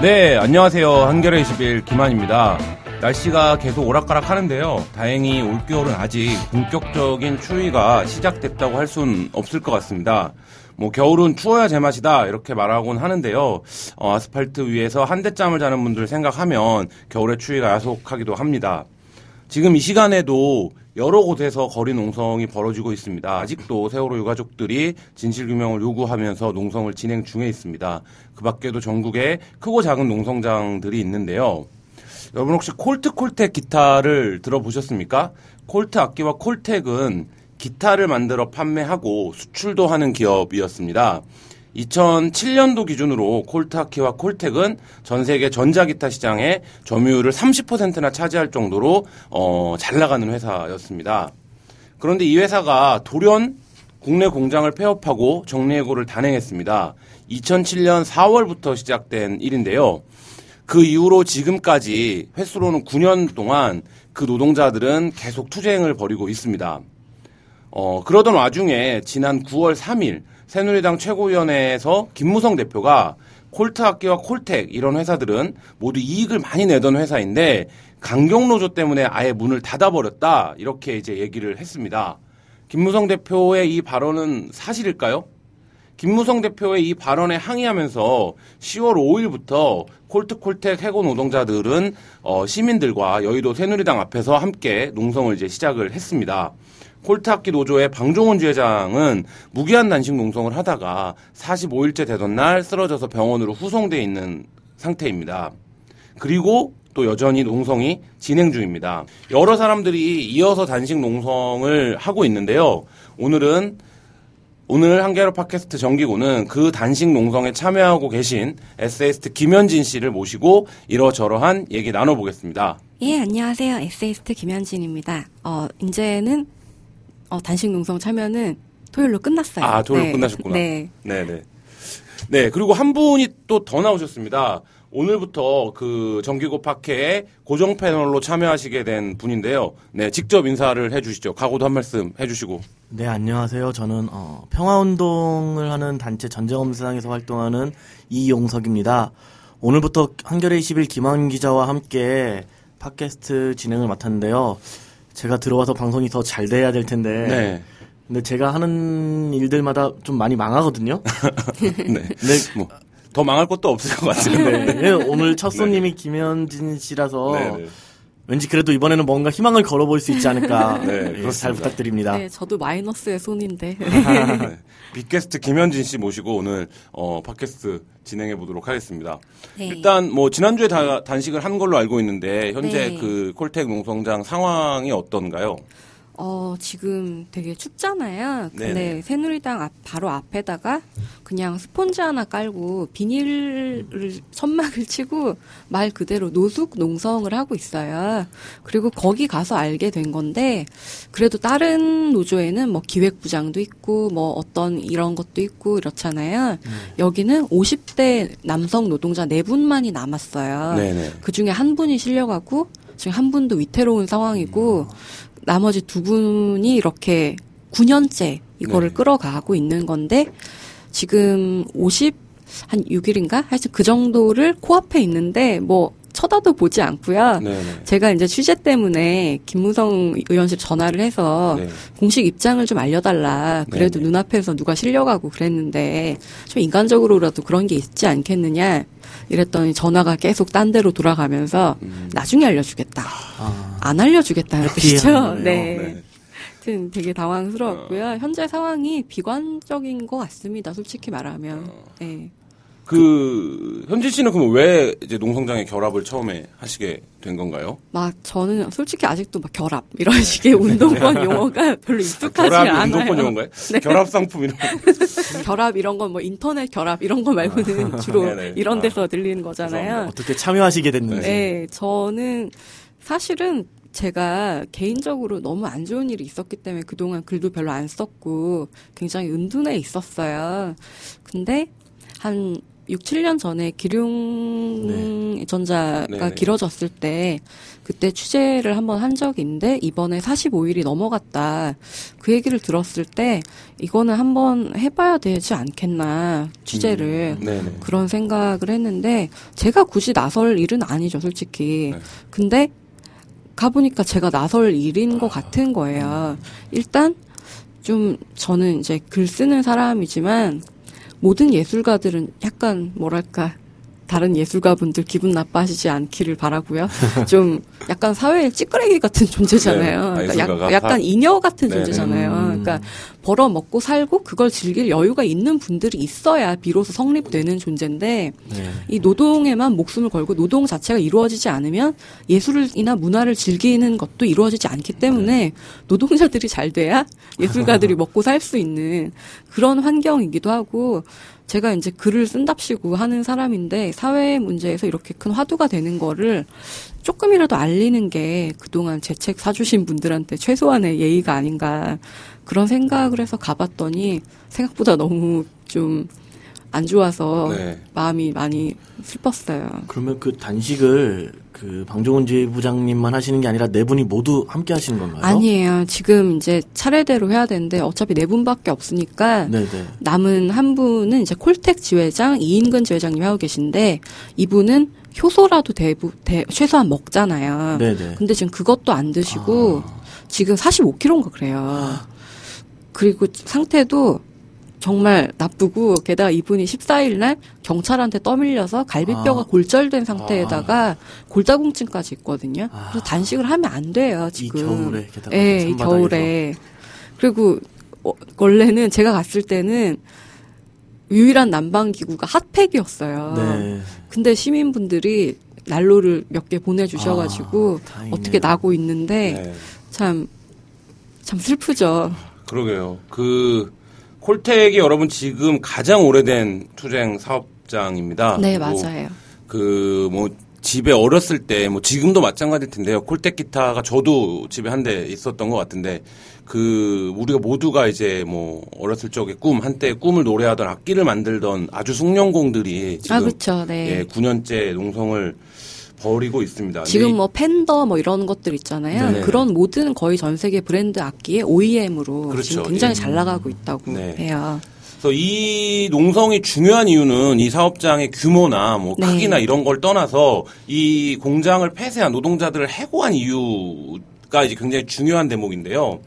네, 안녕하세요. 한겨레 21 김한입니다. 날씨가 계속 오락가락 하는데요. 다행히 올겨울은 아직 본격적인 추위가 시작됐다고 할 수는 없을 것 같습니다. 뭐 겨울은 추워야 제맛이다 이렇게 말하곤 하는데요. 어, 아스팔트 위에서 한대짬을 자는 분들 생각하면 겨울의 추위가 야속하기도 합니다. 지금 이 시간에도 여러 곳에서 거리 농성이 벌어지고 있습니다. 아직도 세월호 유가족들이 진실규명을 요구하면서 농성을 진행 중에 있습니다. 그 밖에도 전국에 크고 작은 농성장들이 있는데요. 여러분 혹시 콜트 콜텍 기타를 들어보셨습니까? 콜트 악기와 콜텍은 기타를 만들어 판매하고 수출도 하는 기업이었습니다. 2007년도 기준으로 콜트아키와 콜텍은 전 세계 전자기타 시장의 점유율을 30%나 차지할 정도로 어, 잘 나가는 회사였습니다. 그런데 이 회사가 돌연 국내 공장을 폐업하고 정리해고를 단행했습니다. 2007년 4월부터 시작된 일인데요. 그 이후로 지금까지 횟수로는 9년 동안 그 노동자들은 계속 투쟁을 벌이고 있습니다. 어, 그러던 와중에 지난 9월 3일 새누리당 최고위원회에서 김무성 대표가 콜트 악기와 콜텍 이런 회사들은 모두 이익을 많이 내던 회사인데 강경노조 때문에 아예 문을 닫아버렸다 이렇게 이제 얘기를 했습니다. 김무성 대표의 이 발언은 사실일까요? 김무성 대표의 이 발언에 항의하면서 10월 5일부터 콜트콜텍 해고 노동자들은 어, 시민들과 여의도 새누리당 앞에서 함께 농성을 이제 시작을 했습니다. 콜트악기 노조의 방종원 주회장은 무기한 단식 농성을 하다가 45일째 되던 날 쓰러져서 병원으로 후송돼 있는 상태입니다. 그리고 또 여전히 농성이 진행 중입니다. 여러 사람들이 이어서 단식 농성을 하고 있는데요. 오늘은 오늘 한겨레 팟캐스트 정기고는 그 단식 농성에 참여하고 계신 에세이스트 김현진 씨를 모시고 이러저러한 얘기 나눠보겠습니다. 예, 안녕하세요. 에세이스트 김현진입니다. 어, 이제는 어, 단식 농성 참여는 토요일로 끝났어요. 아, 토요일로 네. 끝나셨구나. 네. 네, 네. 네, 그리고 한 분이 또 더 나오셨습니다. 오늘부터 그 정기고 파케에 고정 패널로 참여하시게 된 분인데요. 네, 직접 인사를 해주시죠. 각오도 한 말씀 해주시고. 네, 안녕하세요. 저는 어, 평화운동을 하는 단체 전쟁엄사당에서 활동하는 이용석입니다. 오늘부터 한겨레 21 김한 기자와 함께 팟캐스트 진행을 맡았는데요. 제가 들어와서 방송이 더 잘 돼야 될 텐데. 네. 근데 제가 하는 일들마다 좀 많이 망하거든요. 네. 근데 뭐, 더 망할 것도 없을 것 같습니다. 네, 네, 오늘 첫 손님이 김현진 씨라서 네, 네. 왠지 그래도 이번에는 뭔가 희망을 걸어볼 수 있지 않을까. 네, 예, 그렇습니다. 잘 부탁드립니다. 네, 저도 마이너스의 손인데. 네. 빅게스트 김현진 씨 모시고 오늘 어, 팟캐스트 진행해 보도록 하겠습니다. 네. 일단 뭐 지난주에 다, 단식을 한 걸로 알고 있는데 현재 네. 그 콜텍 농성장 상황이 어떤가요? 어, 지금 되게 춥잖아요. 근데 네네. 새누리당 앞, 바로 앞에다가 그냥 스폰지 하나 깔고 비닐을 천막을 치고 말 그대로 노숙 농성을 하고 있어요. 그리고 거기 가서 알게 된 건데 그래도 다른 노조에는 뭐 기획부장도 있고 뭐 어떤 이런 것도 있고 이렇잖아요. 여기는 50대 남성 노동자 네 분만이 남았어요. 네네. 그 중에 한 분이 실려가고 지금 한 분도 위태로운 상황이고 나머지 두 분이 이렇게 9년째 이거를 네. 끌어가고 있는 건데 지금 50 한 6일인가? 하여튼 그 정도를 코앞에 있는데 뭐 쳐다도 보지 않고요. 네네. 제가 이제 취재 때문에 김무성 의원실 전화를 해서 네. 공식 입장을 좀 알려달라. 그래도 네네. 눈앞에서 누가 실려가고 그랬는데 좀 인간적으로라도 그런 게 있지 않겠느냐. 이랬더니 전화가 계속 딴 데로 돌아가면서 음. 나중에 알려주겠다. 아, 안 알려주겠다는 뜻이죠. 네. 네. 하여튼 되게 당황스러웠고요. 현재 상황이 비관적인 것 같습니다. 솔직히 말하면. 네. 그 현진 씨는 그럼 왜 이제 농성장의 결합을 처음에 하시게 된 건가요? 막 저는 솔직히 아직도 막 결합 이런 식의 운동권 용어가 별로 익숙하지 결합이 않아요. 운동권 용어인가요? 네. 결합 상품 이런 거. 결합 이런 건 뭐 인터넷 결합 이런 거 말고는 주로 네네. 이런 아, 데서 들리는 거잖아요. 어떻게 참여하시게 됐는지. 네, 저는 사실은 제가 개인적으로 너무 안 좋은 일이 있었기 때문에 그동안 글도 별로 안 썼고 굉장히 은둔해 있었어요. 근데 한 6, 7년 전에 기룡 전자가 네네. 길어졌을 때 그때 취재를 한번 한 적이 있는데 이번에 45일이 넘어갔다. 그 얘기를 들었을 때 이거는 한번 해봐야 되지 않겠나 취재를 음, 네네. 그런 생각을 했는데 제가 굳이 나설 일은 아니죠 솔직히. 네. 근데 가보니까 제가 나설 일인 것 같은 거예요. 일단 좀 저는 이제 글 쓰는 사람이지만 모든 예술가들은 약간 뭐랄까 다른 예술가분들 기분 나빠하시지 않기를 바라고요. 좀 약간 사회의 찌끄레기 같은 존재잖아요. 네, 아, 그러니까 예술가가? 약, 약간 이녀 같은 네네. 존재잖아요. 음. 그러니까 벌어 먹고 살고 그걸 즐길 여유가 있는 분들이 있어야 비로소 성립되는 존재인데 네. 이 노동에만 목숨을 걸고 노동 자체가 이루어지지 않으면 예술이나 문화를 즐기는 것도 이루어지지 않기 때문에 노동자들이 잘 돼야 예술가들이 먹고 살 수 있는 그런 환경이기도 하고 제가 이제 글을 쓴답시고 하는 사람인데 사회 문제에서 이렇게 큰 화두가 되는 거를 조금이라도 알리는 게 그동안 제 책 사주신 분들한테 최소한의 예의가 아닌가 그런 생각을 해서 가봤더니 생각보다 너무 좀 안 좋아서 네. 마음이 많이 슬펐어요. 그러면 그 단식을 그 방종훈 지부장님만 하시는 게 아니라 네 분이 모두 함께 하시는 건가요? 아니에요. 지금 이제 차례대로 해야 되는데 어차피 네 분밖에 없으니까 네네. 남은 한 분은 이제 콜텍 지회장 이인근 지회장님이 하고 계신데 이분은 효소라도 대부 대, 최소한 먹잖아요. 네네. 근데 지금 그것도 안 드시고 지금 45kg인가 그래요. 그리고 상태도 정말 나쁘고 게다가 이분이 14일 날 경찰한테 떠밀려서 갈비뼈가 아. 골절된 상태에다가 골다공증까지 있거든요. 아. 그래서 단식을 하면 안 돼요, 이 지금. 겨울에 게다가 예, 이. 겨울에. 그리고 어, 원래는 제가 갔을 때는 유일한 난방 기구가 핫팩이었어요. 네. 근데 시민분들이 난로를 몇 개 보내주셔가지고 아. 어떻게 나고 있는데 네. 참, 참 슬프죠. 그러게요. 그 콜텍이 여러분 지금 가장 오래된 투쟁 사업장입니다. 네, 맞아요. 그 뭐 집에 어렸을 때 뭐 지금도 마찬가지일 텐데요. 콜텍 기타가 저도 집에 한 대 있었던 것 같은데 그 우리가 모두가 이제 뭐 어렸을 적에 꿈 한때 꿈을 노래하던 악기를 만들던 아주 숙련공들이 지금 아, 그쵸, 네. 예, 9년째 농성을 벌이고 있습니다. 지금 근데 뭐 팬더 뭐 이런 것들 있잖아요. 네네. 그런 모든 거의 전 세계 브랜드 악기의 OEM으로 그렇죠. 지금 굉장히 예. 잘 나가고 있다고 네. 해요. 그래서 이 농성이 중요한 이유는 이 사업장의 규모나 뭐 네. 크기나 이런 걸 떠나서 이 공장을 폐쇄한 노동자들을 해고한 이유가 이제 굉장히 중요한 대목인데요.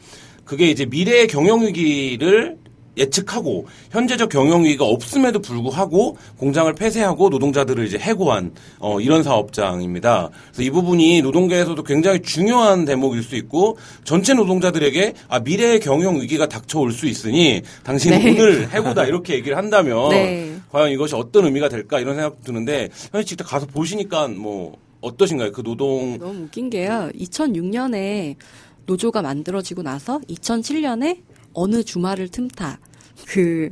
그게 이제 미래의 경영 위기를 예측하고 현재적 경영 위기가 없음에도 불구하고 공장을 폐쇄하고 노동자들을 이제 해고한 어, 이런 사업장입니다. 그래서 이 부분이 노동계에서도 굉장히 중요한 대목일 수 있고 전체 노동자들에게 아 미래의 경영 위기가 닥쳐올 수 있으니 당신은 네. 오늘 해고다 이렇게 얘기를 한다면 네. 과연 이것이 어떤 의미가 될까 이런 생각 드는데 현실 직접 가서 보시니까 뭐 어떠신가요? 그 노동 너무 웃긴 게요. 2006년에 노조가 만들어지고 나서 2007년에 어느 주말을 틈타 그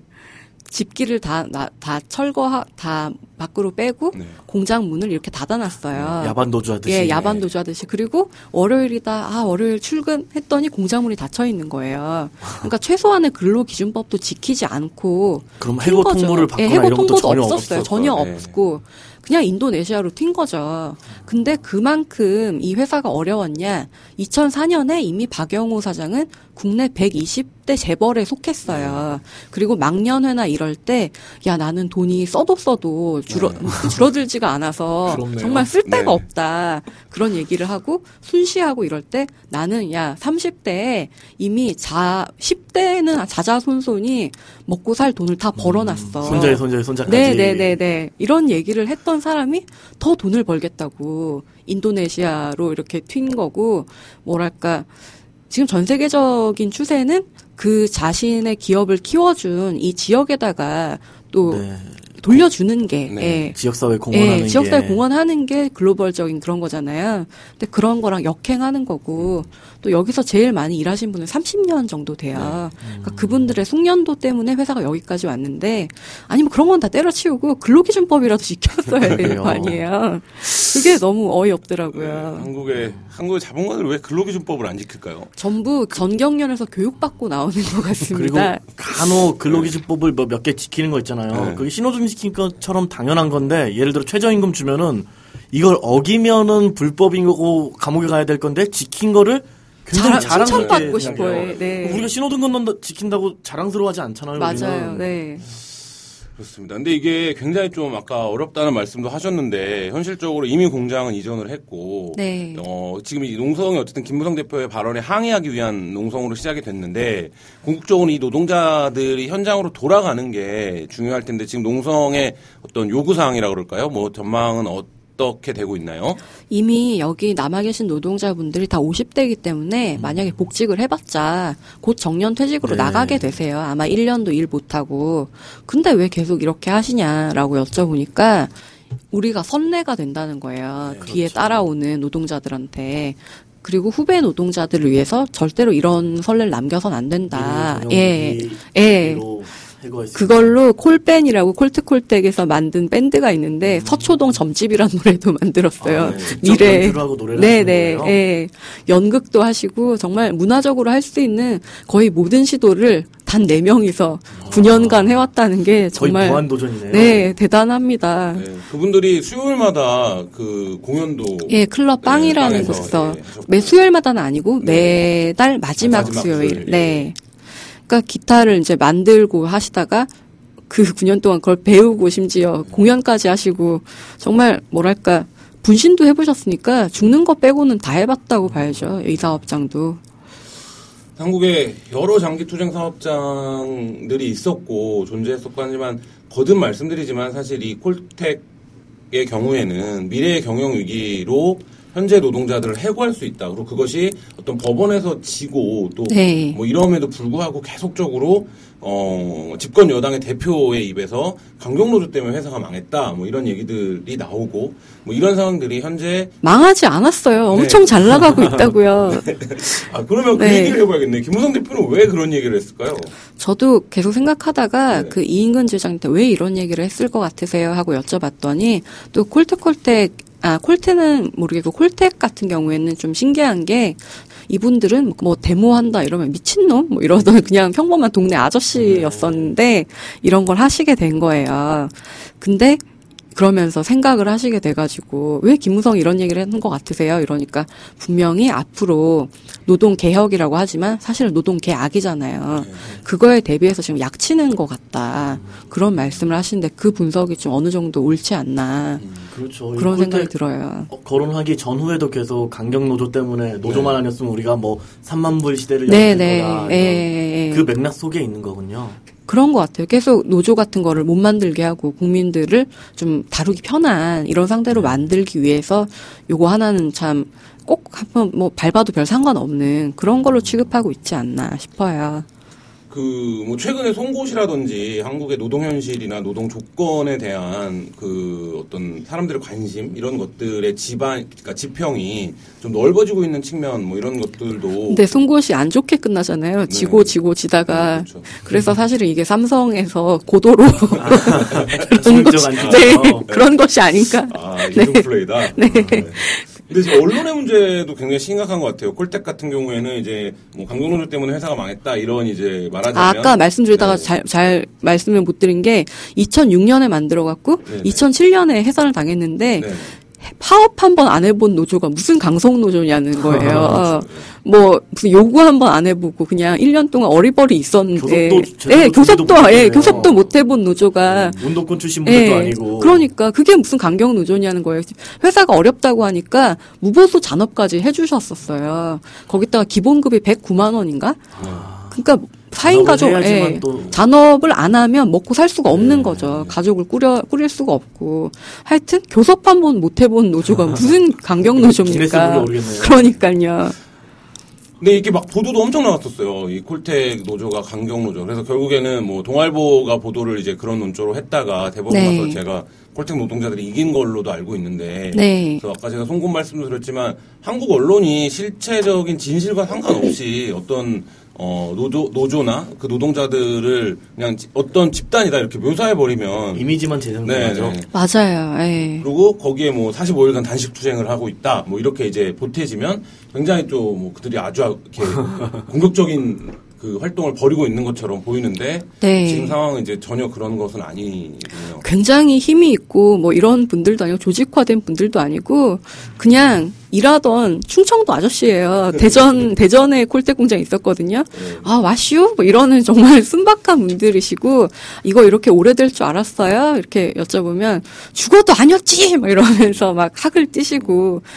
집기를 다, 나- 다 철거, 다 밖으로 빼고 네. 공장 문을 이렇게 닫아놨어요. 야반 도주 하듯이. 예, 야반 도주 하듯이. 그리고 월요일이다. 아, 월요일 출근했더니 공장 문이 닫혀 있는 거예요. 그러니까 최소한의 근로 기준법도 지키지 않고 그럼 튄 해고 거죠. 통보를 받거나 예, 해고 이런 통보도 전혀 없었어요. 없었어요. 전혀 네. 없고 그냥 인도네시아로 튄 거죠. 근데 그만큼 이 회사가 어려웠냐? 2004년에 이미 박영호 사장은 국내 120 대 재벌에 속했어요. 그리고 막년회나 이럴 때, 야, 나는 돈이 써도 써도 줄어, 줄어들지가 않아서 부럽네요. 정말 쓸 데가 네. 없다. 그런 얘기를 하고 순시하고 이럴 때 나는 야, 30대에 이미 자, 10대는 자자손손이 먹고 살 돈을 다 벌어놨어. 손자의 손자의 손자까지. 네네네네. 이런 얘기를 했던 사람이 더 돈을 벌겠다고 인도네시아로 이렇게 튄 거고, 뭐랄까, 지금 전 세계적인 추세는 그 자신의 기업을 키워준 이 지역에다가 또 네. 돌려주는 게, 네. 예. 지역사회 공헌하는 예, 지역사회 게. 공헌하는 게 글로벌적인 그런 거잖아요. 근데 그런 거랑 역행하는 거고 또 여기서 제일 많이 일하신 분은 30년 정도 돼요. 네. 그러니까 그분들의 숙련도 때문에 회사가 여기까지 왔는데 아니면 그런 건 다 때려치우고 근로기준법이라도 지켰어야 되는 그래요. 거 아니에요. 그게 너무 네, 어이없더라고요. 한국의 한국의 자본가들 왜 근로기준법을 안 지킬까요? 전부 전경련에서 교육받고 나오는 것 그리고 같습니다. 간혹 근로기준법을 뭐 몇 개 지키는 거 있잖아요. 네. 그게 신호등 실현시킨 것처럼 당연한 건데 예를 들어 최저임금 주면은 이걸 어기면은 불법인 거고 감옥에 가야 될 건데 지킨 거를 굉장히 자랑- 자랑스럽게 칭찬받고. 싶어요. 네. 우리가 신호등 건너 지킨다고 자랑스러워하지 않잖아요. 맞아요. 우리는. 네. 그렇습니다. 근데 이게 굉장히 좀 아까 어렵다는 말씀도 하셨는데 현실적으로 이미 공장은 이전을 했고 네. 어, 지금 이 농성이 어쨌든 김무성 대표의 발언에 항의하기 위한 농성으로 시작이 됐는데 궁극적으로 이 노동자들이 현장으로 돌아가는 게 중요할 텐데 지금 농성의 어떤 요구 사항이라 그럴까요? 뭐 전망은 어 떻게 되고 있나요? 이미 여기 남아 계신 노동자분들이 다 50대이기 때문에 만약에 복직을 해봤자 곧 정년 퇴직으로 네. 나가게 되세요. 아마 1년도 일 못하고. 근데 왜 계속 이렇게 하시냐라고 여쭤보니까 우리가 선례가 된다는 거예요. 뒤에 따라오는 노동자들한테. 그리고 후배 노동자들을 위해서 절대로 이런 선례를 남겨선 안 된다. 예. 예. 그걸로 콜밴이라고 콜트콜텍에서 만든 밴드가 있는데 서초동 점집이라는 노래도 만들었어요. 아, 네. 하시는 네네. 거예요? 예. 연극도 하시고 정말 문화적으로 할 수 있는 거의 모든 시도를 단 4명이서 9년간 해왔다는 게 거의 정말 무한도전이네요. 네, 대단합니다. 네, 그분들이 수요일마다 그 공연도 예, 클럽 빵이라는 네, 곳에서 예. 매 수요일마다는 아니고 네. 매달 마지막, 마지막 수요일. 수요일, 네. 그러니까 기타를 이제 만들고 하시다가 그 9년 동안 그걸 배우고 심지어 공연까지 하시고 정말 뭐랄까 분신도 해보셨으니까 죽는 거 빼고는 다 해봤다고 봐야죠. 이 사업장도. 한국에 여러 장기 투쟁 사업장들이 있었고 존재했었고 하지만 거듭 말씀드리지만 사실 이 콜텍의 경우에는 미래의 경영 위기로 현재 노동자들을 해고할 수 있다. 그리고 그것이 어떤 법원에서 지고 또뭐 네. 이럼에도 불구하고 계속적으로 어 집권 여당의 대표의 입에서 강경노조 때문에 회사가 망했다. 뭐 이런 얘기들이 나오고 뭐 이런 상황들이 현재 망하지 않았어요. 엄청 잘 나가고 있다고요. 아 그러면 그 네. 얘기를 해봐야겠네. 김무성 대표는 왜 그런 얘기를 했을까요? 저도 계속 생각하다가 네. 그 이인근 주장한테 왜 이런 얘기를 했을 것 같으세요 하고 여쭤봤더니 또 콜텍콜텍 아 콜텍은 모르겠고 콜텍 같은 경우에는 좀 신기한 게 이분들은 뭐 데모한다 이러면 미친놈 뭐 이러던 그냥 평범한 동네 아저씨였었는데 이런 걸 하시게 된 거예요. 근데 그러면서 생각을 하시게 돼가지고 왜 김무성이 이런 얘기를 했는 것 같으세요? 이러니까 분명히 앞으로 노동 개혁이라고 하지만 사실은 노동 개악이잖아요. 그거에 대비해서 지금 약치는 것 같다 그런 말씀을 하시는데 그 분석이 좀 어느 정도 옳지 않나 그렇죠. 그런 생각이 때 들어요. 어, 거론하기 전후에도 계속 강경 노조 때문에 노조만 아니었으면 우리가 뭐 3만 불 시대를 네, 네, 거다. 예, 예, 예. 그 맥락 속에 있는 거군요. 그런 것 같아요. 계속 노조 같은 거를 못 만들게 하고 국민들을 좀 다루기 편한 이런 상대로 만들기 위해서 요거 하나는 참 꼭 한번 뭐 밟아도 별 상관없는 그런 걸로 취급하고 있지 않나 싶어요. 그 뭐 최근에 송곳이라든지 한국의 노동 현실이나 노동 조건에 대한 그 어떤 사람들의 관심 이런 것들의 지반 그러니까 지평이 좀 넓어지고 있는 측면 뭐 이런 것들도 근데 송곳이 안 좋게 끝나잖아요. 지고 지고 지다가 네, 그렇죠. 그래서 사실은 이게 삼성에서 고도로 그런 지능적 것이. 네, 어. 그런 것이 아닌가. 아 이중 플레이다. 네. 아, 네. 근데 지금 언론의 문제도 굉장히 심각한 것 같아요. 콜텍 같은 경우에는 이제 뭐 강경노조 때문에 회사가 망했다 이런 이제 말하자면 아, 아까 말씀드리다가 네. 잘, 잘 말씀을 못 드린 게 2006년에 만들어갖고 네네. 2007년에 해산을 당했는데 네. 파업 한 번 안 해본 노조가 무슨 강성 노조냐는 아, 거예요. 뭐 무슨 요구 한 번 안 해보고 그냥 1년 동안 어리버리 있었는데, 교섭도 네, 교섭도 준비도 예, 못했네요. 교섭도 못 해본 노조가 음, 운동권 출신 분들도 예, 아니고. 그러니까 그게 무슨 강경 노조냐는 거예요. 회사가 어렵다고 하니까 무보수 잔업까지 해주셨었어요. 거기다가 기본급이 109만 원인가? 그러니까 사인 가족 예, 또- 잔업을 안 하면 먹고 살 수가 없는 네. 거죠. 가족을 꾸려 꾸릴 수가 없고 하여튼 교섭 한 번 못 해본 노조가 무슨 강경 노조입니까? 그러니까요. 근데 이게 막 보도도 엄청 나왔었어요. 이 콜텍 노조가 강경 노조. 그래서 결국에는 뭐 동아일보가 보도를 이제 그런 논조로 했다가 대법원 네. 가서 제가 콜텍 노동자들이 이긴 걸로도 알고 있는데. 네. 그래서 아까 제가 송곳 말씀도 드렸지만 한국 언론이 실체적인 진실과 상관없이 어떤 어 노조 노조나 그 노동자들을 그냥 지- 어떤 집단이다 이렇게 묘사해 버리면 이미지만 네, 재생되죠. 네. 맞아요. 예. 그리고 거기에 뭐 45일간 단식 투쟁을 하고 있다. 뭐 이렇게 이제 보태지면 굉장히 또 뭐 그들이 아주 이렇게 공격적인 그 활동을 벌이고 있는 것처럼 보이는데 네. 지금 상황은 이제 전혀 그런 것은 아니군요. 굉장히 힘이 있고 뭐 이런 분들도 아니고 조직화된 분들도 아니고 그냥 일하던 충청도 아저씨예요. 대전 대전에 콜대 공장 있었거든요. 아 와슈 뭐 이러는 정말 순박한 분들이시고 이거 이렇게 오래될 줄 알았어요. 이렇게 여쭤보면 죽어도 아니었지 막 이러면서 막 학을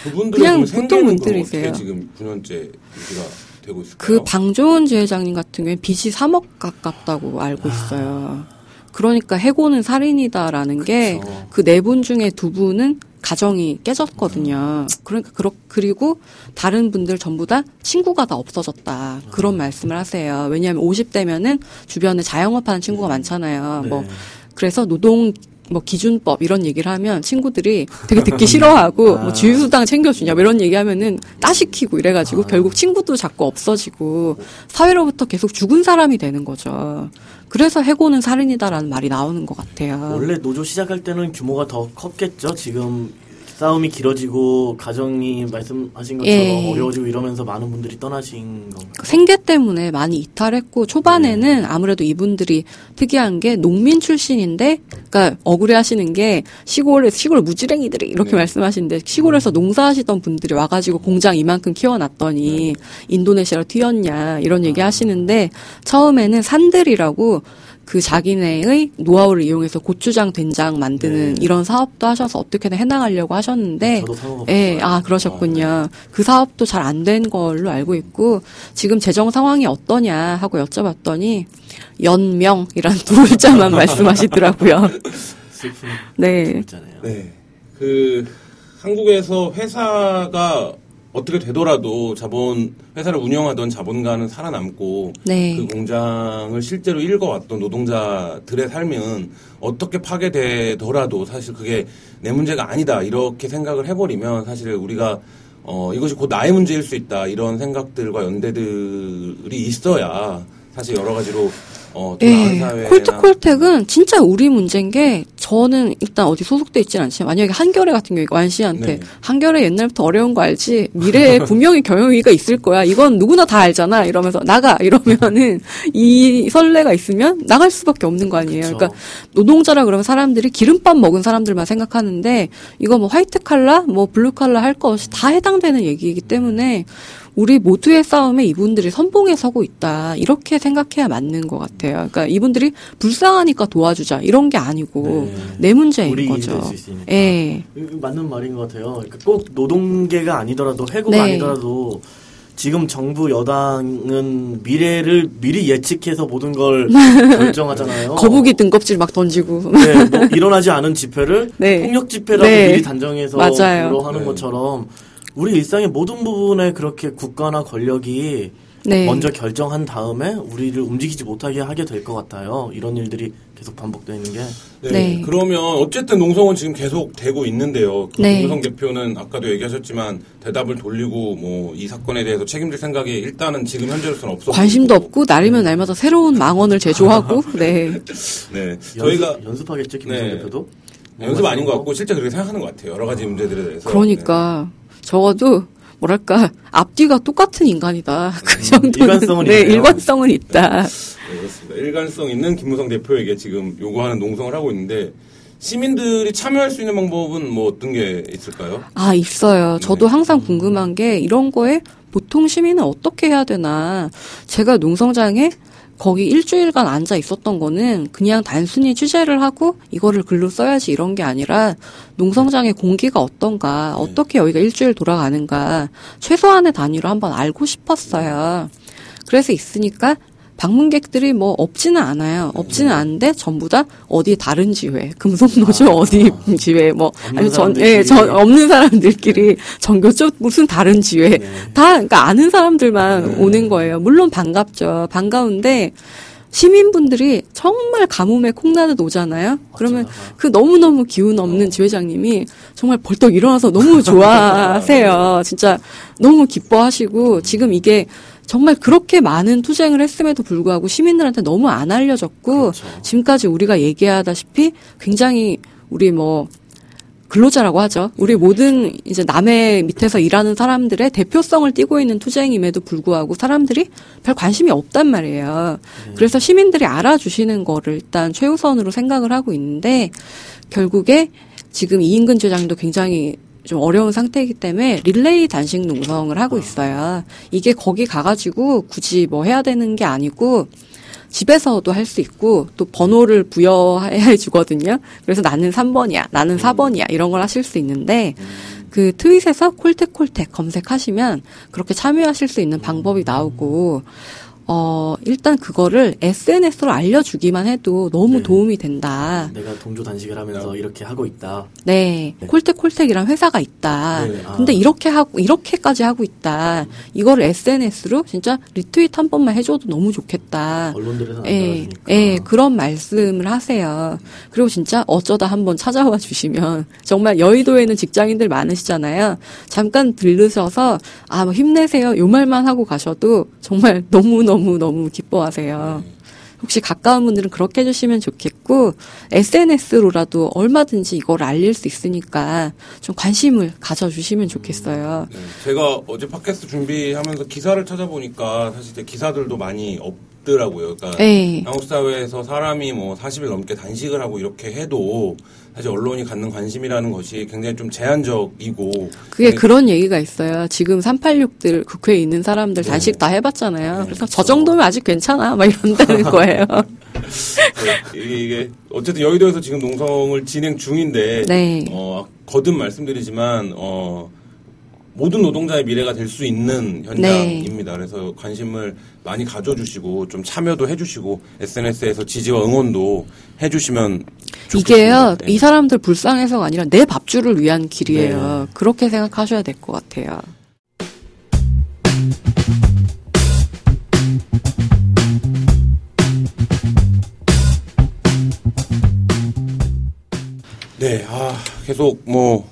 그분들은 그냥 보통 분들이세요. 지금 9년째 유지가 되고 있을까요? 그 방조은 지회장님 같은 경우에 빚이 3억 가깝다고 알고 있어요. 그러니까 해고는 살인이다라는 게 그 네 분 중에 두 분은 가정이 깨졌거든요. 그러니까 그렇 그리고 다른 분들 전부 다 친구가 다 없어졌다. 그런 말씀을 하세요. 왜냐하면 50대면은 주변에 자영업하는 친구가 많잖아요. 뭐 네. 그래서 노동 뭐 기준법 이런 얘기를 하면 친구들이 되게 듣기 싫어하고 뭐 지휘수당 챙겨주냐 뭐 이런 얘기하면은 따시키고 이래가지고 결국 친구도 자꾸 없어지고 사회로부터 계속 죽은 사람이 되는 거죠. 그래서 해고는 살인이다라는 말이 나오는 것 같아요. 원래 노조 시작할 때는 규모가 더 컸겠죠. 지금 싸움이 길어지고 가정이 말씀하신 것처럼 예. 어려워지고 이러면서 많은 분들이 떠나신 건가요? 그 생계 때문에 많이 이탈했고 초반에는 아무래도 이분들이 특이한 게 농민 출신인데 그러니까 억울해하시는 게 시골에 시골 무지랭이들이 이렇게 네. 말씀하시는데 시골에서 농사하시던 분들이 와가지고 공장 이만큼 키워놨더니 인도네시아로 튀었냐 이런 얘기 하시는데 처음에는 산들이라고 그 자기네의 노하우를 이용해서 고추장 된장 만드는 네. 이런 사업도 하셔서 어떻게든 해나가려고 하셨는데 상호가 예, 아, 그러셨군요. 그 사업도 잘 안 된 걸로 알고 있고, 지금 재정 상황이 어떠냐 하고 여쭤봤더니, 연명이란 두 글자만 말씀하시더라고요. 슬픈 네. 있잖아요. 네. 그 한국에서 회사가 어떻게 되더라도 자본 회사를 운영하던 자본가는 살아남고 네. 그 공장을 실제로 읽어왔던 노동자들의 삶은 어떻게 파괴되더라도 사실 그게 내 문제가 아니다 이렇게 생각을 해버리면 사실 우리가 어 이것이 곧 나의 문제일 수 있다 이런 생각들과 연대들이 있어야 사실 여러 가지로 어더 나은 예, 사회 콜트콜텍은 진짜 우리 문제인 게 저는 일단 어디 소속돼 있지는 않지만 만약에 한겨레 같은 경우에 완 씨한테 네. 한겨레 옛날부터 어려운 거 알지 미래에 분명히 경영위기가 있을 거야 이건 누구나 다 알잖아 이러면서 나가 이러면은 이 설레가 있으면 나갈 수밖에 없는 거 아니에요. 그쵸. 그러니까 노동자라 그러면 사람들이 기름밥 먹은 사람들만 생각하는데 이거 뭐 화이트 칼라 뭐 블루 칼라 할거 없이 다 해당되는 얘기이기 때문에 우리 모두의 싸움에 이분들이 선봉에 서고 있다. 이렇게 생각해야 맞는 것 같아요. 그러니까 이분들이 불쌍하니까 도와주자. 이런 게 아니고 네. 내 문제인 거죠. 예. 이거 맞는 말인 것 같아요. 그러니까 꼭 노동계가 아니더라도 해고가 네. 아니더라도 지금 정부 여당은 미래를 미리 예측해서 모든 걸 결정하잖아요. 거북이 등껍질 막 던지고. 네, 뭐 일어나지 않은 집회를 네. 폭력 집회라고 네. 미리 단정해서 맞아요. 하는 네. 것처럼 우리 일상의 모든 부분에 그렇게 국가나 권력이 네. 먼저 결정한 다음에 우리를 움직이지 못하게 하게 될 것 같아요. 이런 일들이 계속 반복되는 게. 네. 네. 그러면 어쨌든 농성은 지금 계속 되고 있는데요. 그 네. 김무성 대표는 아까도 얘기하셨지만 대답을 돌리고 뭐 이 사건에 대해서 책임질 생각이 일단은 지금 현재로서는 없어. 관심도. 없고 날이면 날마다 새로운 망언을 제조하고. 네. 네. 저희가 연습, 연습하겠죠, 김무성 네. 대표도. 연습 아닌 것 같고 실제 그렇게 생각하는 것 같아요. 여러 가지 문제들에 대해서. 그러니까 적어도 뭐랄까 앞뒤가 똑같은 인간이다. 그 음, 정도는 일관성은 네, 있네요. 일관성은 있다. 네, 그렇습니다. 일관성 있는 김무성 대표에게 지금 요구하는 농성을 하고 있는데 시민들이 참여할 수 있는 방법은 뭐 어떤 게 있을까요? 아, 있어요. 저도 네. 항상 궁금한 게 이런 거에 보통 시민은 어떻게 해야 되나. 제가 농성장에 거기 일주일간 앉아 있었던 거는 그냥 단순히 취재를 하고 이거를 글로 써야지 이런 게 아니라 농성장의 공기가 어떤가, 어떻게 여기가 일주일 돌아가는가 최소한의 단위로 한번 알고 싶었어요. 그래서 있으니까 방문객들이 뭐 없지는 않아요. 없지는 않은데 전부 다 어디 다른 지회, 금속노조 어디 지회, 뭐 아니 전. 예, 전 없는 사람들끼리 전교 쪽 무슨 다른 지회 다 그러니까 아는 사람들만 오는 거예요. 물론 반갑죠. 반가운데 시민분들이 정말 가뭄에 콩나듯 오잖아요. 그러면 그 너무너무 기운 없는 지회장님이 정말 벌떡 일어나서 너무 좋아하세요. 진짜 너무 기뻐하시고 지금 이게 정말 그렇게 많은 투쟁을 했음에도 불구하고 시민들한테 너무 안 알려졌고 그렇죠. 지금까지 우리가 얘기하다시피 굉장히 우리 뭐 근로자라고 하죠. 우리 모든 이제 남의 밑에서 일하는 사람들의 대표성을 띠고 있는 투쟁임에도 불구하고 사람들이 별 관심이 없단 말이에요. 그래서 시민들이 알아주시는 거를 일단 최우선으로 생각을 하고 있는데 결국에 지금 이인근 주장도 굉장히 좀 어려운 상태이기 때문에 릴레이 단식 농성을 하고 있어요. 이게 거기 가가지고 굳이 뭐 해야 되는 게 아니고 집에서도 할 수 있고 또 번호를 부여해 주거든요. 그래서 나는 3번이야, 나는 4번이야 이런 걸 하실 수 있는데 그 트윗에서 콜택콜택 검색하시면 그렇게 참여하실 수 있는 방법이 나오고 어, 일단 그거를 SNS로 알려주기만 해도 너무 네. 도움이 된다. 내가 동조 단식을 하면서 이렇게 하고 있다. 네. 네. 콜택콜택이란 회사가 있다. 네, 아. 근데 이렇게 하고, 이렇게까지 하고 있다. 이거를 SNS로 진짜 리트윗 한 번만 해줘도 너무 좋겠다. 언론들에서 안 예. 예, 그런 말씀을 하세요. 그리고 진짜 어쩌다 한번 찾아와 주시면 정말 여의도에는 직장인들 많으시잖아요. 잠깐 들르셔서 아, 뭐 힘내세요. 요 말만 하고 가셔도 정말 너무너무 너무 기뻐하세요. 혹시 가까운 분들은 그렇게 해주시면 좋겠고 SNS로라도 얼마든지 이걸 알릴 수 있으니까 좀 관심을 가져주시면 좋겠어요. 네, 제가 어제 팟캐스트 준비하면서 기사를 찾아보니까 사실 이제 기사들도 많이 없 더라고요. 그러니까 네. 한국 사회에서 사람이 뭐 40일 넘게 단식을 하고 이렇게 해도 사실 언론이 갖는 관심이라는 것이 굉장히 좀 제한적이고 그게 네, 그런 얘기가 있어요. 지금 386들 국회에 있는 사람들 단식 다 해봤잖아요. 네, 그래서 저 정도면 아직 괜찮아. 막 이런다는 거예요. 네, 이게, 이게 어쨌든 여의도에서 지금 농성을 진행 중인데 네. 어, 거듭 말씀드리지만 어, 모든 노동자의 미래가 될 수 있는 네. 현장입니다. 그래서 관심을 많이 가져주시고 좀 참여도 해주시고 SNS에서 지지와 응원도 해주시면 좋겠습니다. 이게요, 네. 이 사람들 불쌍해서가 아니라 내 밥줄을 위한 길이에요. 네. 그렇게 생각하셔야 될 것 같아요. 네, 아, 계속 뭐,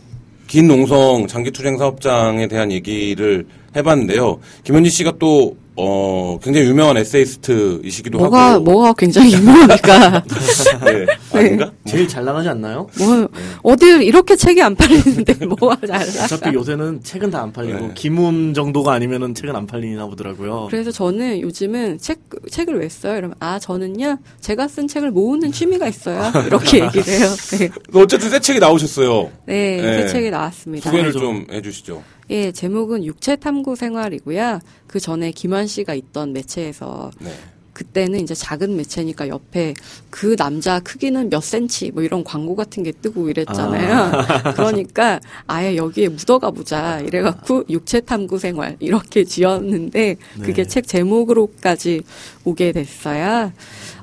긴 농성 장기 투쟁 사업장에 대한 얘기를 해봤는데요. 김현지 씨가 또, 어, 굉장히 유명한 에세이스트이시기도 뭐가, 하고. 뭐가 굉장히 유명하니까. 네, 아닌가? 제일 잘 나가지 않나요? 뭐, 어딜 이렇게 책이 안 팔리는데 뭐가 잘 어차피 나가. 요새는 책은 다 안 팔리고 네. 김훈 정도가 아니면은 책은 안 팔리나 보더라고요. 그래서 저는 요즘은 책, 책을 왜 써요? 이러면, 아, 저는요, 제가 쓴 책을 모으는 취미가 있어요. 이렇게 얘기를 해요. 네, 어쨌든 새 책이 나오셨어요. 네, 네. 새 책이 나왔습니다. 소개를 좀 해주시죠. 예, 제목은 육체 탐구 생활이고요. 그 전에 김환 씨가 있던 매체에서 네. 그때는 이제 작은 매체니까 옆에 그 남자 크기는 몇 센치 뭐 이런 광고 같은 게 뜨고 이랬잖아요. 그러니까 아예 여기에 묻어가 보자 이래갖고 육체 탐구 생활 이렇게 지었는데 그게 네. 책 제목으로까지 오게 됐어요.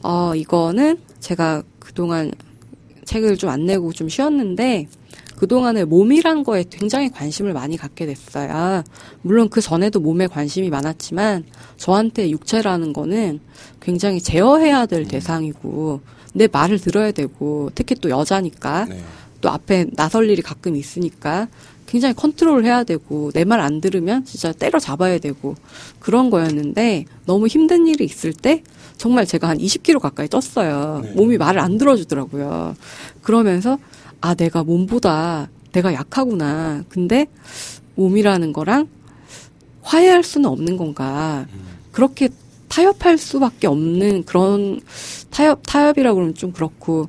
어 이거는 제가 그동안 책을 좀 안 내고 좀 쉬었는데 그동안에 몸이란 거에 굉장히 관심을 많이 갖게 됐어요. 물론 그 전에도 몸에 관심이 많았지만 저한테 육체라는 거는 굉장히 제어해야 될 대상이고 내 말을 들어야 되고 특히 또 여자니까 네. 또 앞에 나설 일이 가끔 있으니까 굉장히 컨트롤을 해야 되고 내 말 안 들으면 진짜 때려 잡아야 되고 그런 거였는데 너무 힘든 일이 있을 때 정말 제가 한 20kg 가까이 쪘어요. 네. 몸이 말을 안 들어주더라고요. 그러면서 아 내가 몸보다 내가 약하구나. 근데 몸이라는 거랑 화해할 수는 없는 건가. 그렇게 타협할 수밖에 없는 그런 타협 타협이라고 그러면 좀 그렇고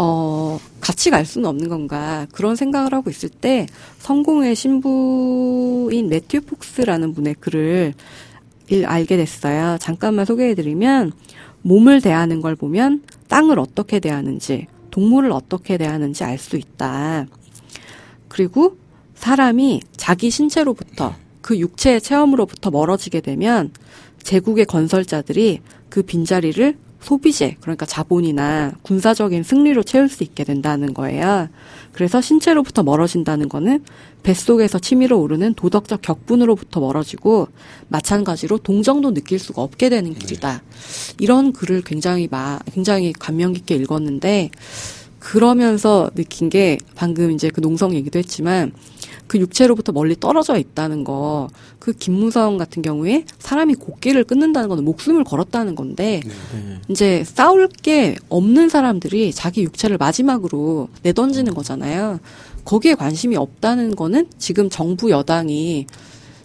어, 같이 갈 수는 없는 건가. 그런 생각을 하고 있을 때, 성공의 신부인 매튜 폭스라는 분의 글을 일, 알게 됐어요. 잠깐만 소개해드리면, 몸을 대하는 걸 보면 땅을 어떻게 대하는지, 동물을 어떻게 대하는지 알 수 있다. 그리고 사람이 자기 신체로부터 그 육체의 체험으로부터 멀어지게 되면 제국의 건설자들이 그 빈자리를 소비재, 그러니까 자본이나 군사적인 승리로 채울 수 있게 된다는 거예요. 그래서 신체로부터 멀어진다는 거는 뱃속에서 치밀어 오르는 도덕적 격분으로부터 멀어지고 마찬가지로 동정도 느낄 수가 없게 되는 길이다. 이런 글을 굉장히 마, 굉장히 감명 깊게 읽었는데 그러면서 느낀 게 방금 이제 그 농성 얘기도 했지만 그 육체로부터 멀리 떨어져 있다는 거. 그 김무성 같은 경우에 사람이 곡기를 끊는다는 건 목숨을 걸었다는 건데 네. 이제 싸울 게 없는 사람들이 자기 육체를 마지막으로 내던지는 거잖아요. 거기에 관심이 없다는 거는 지금 정부 여당이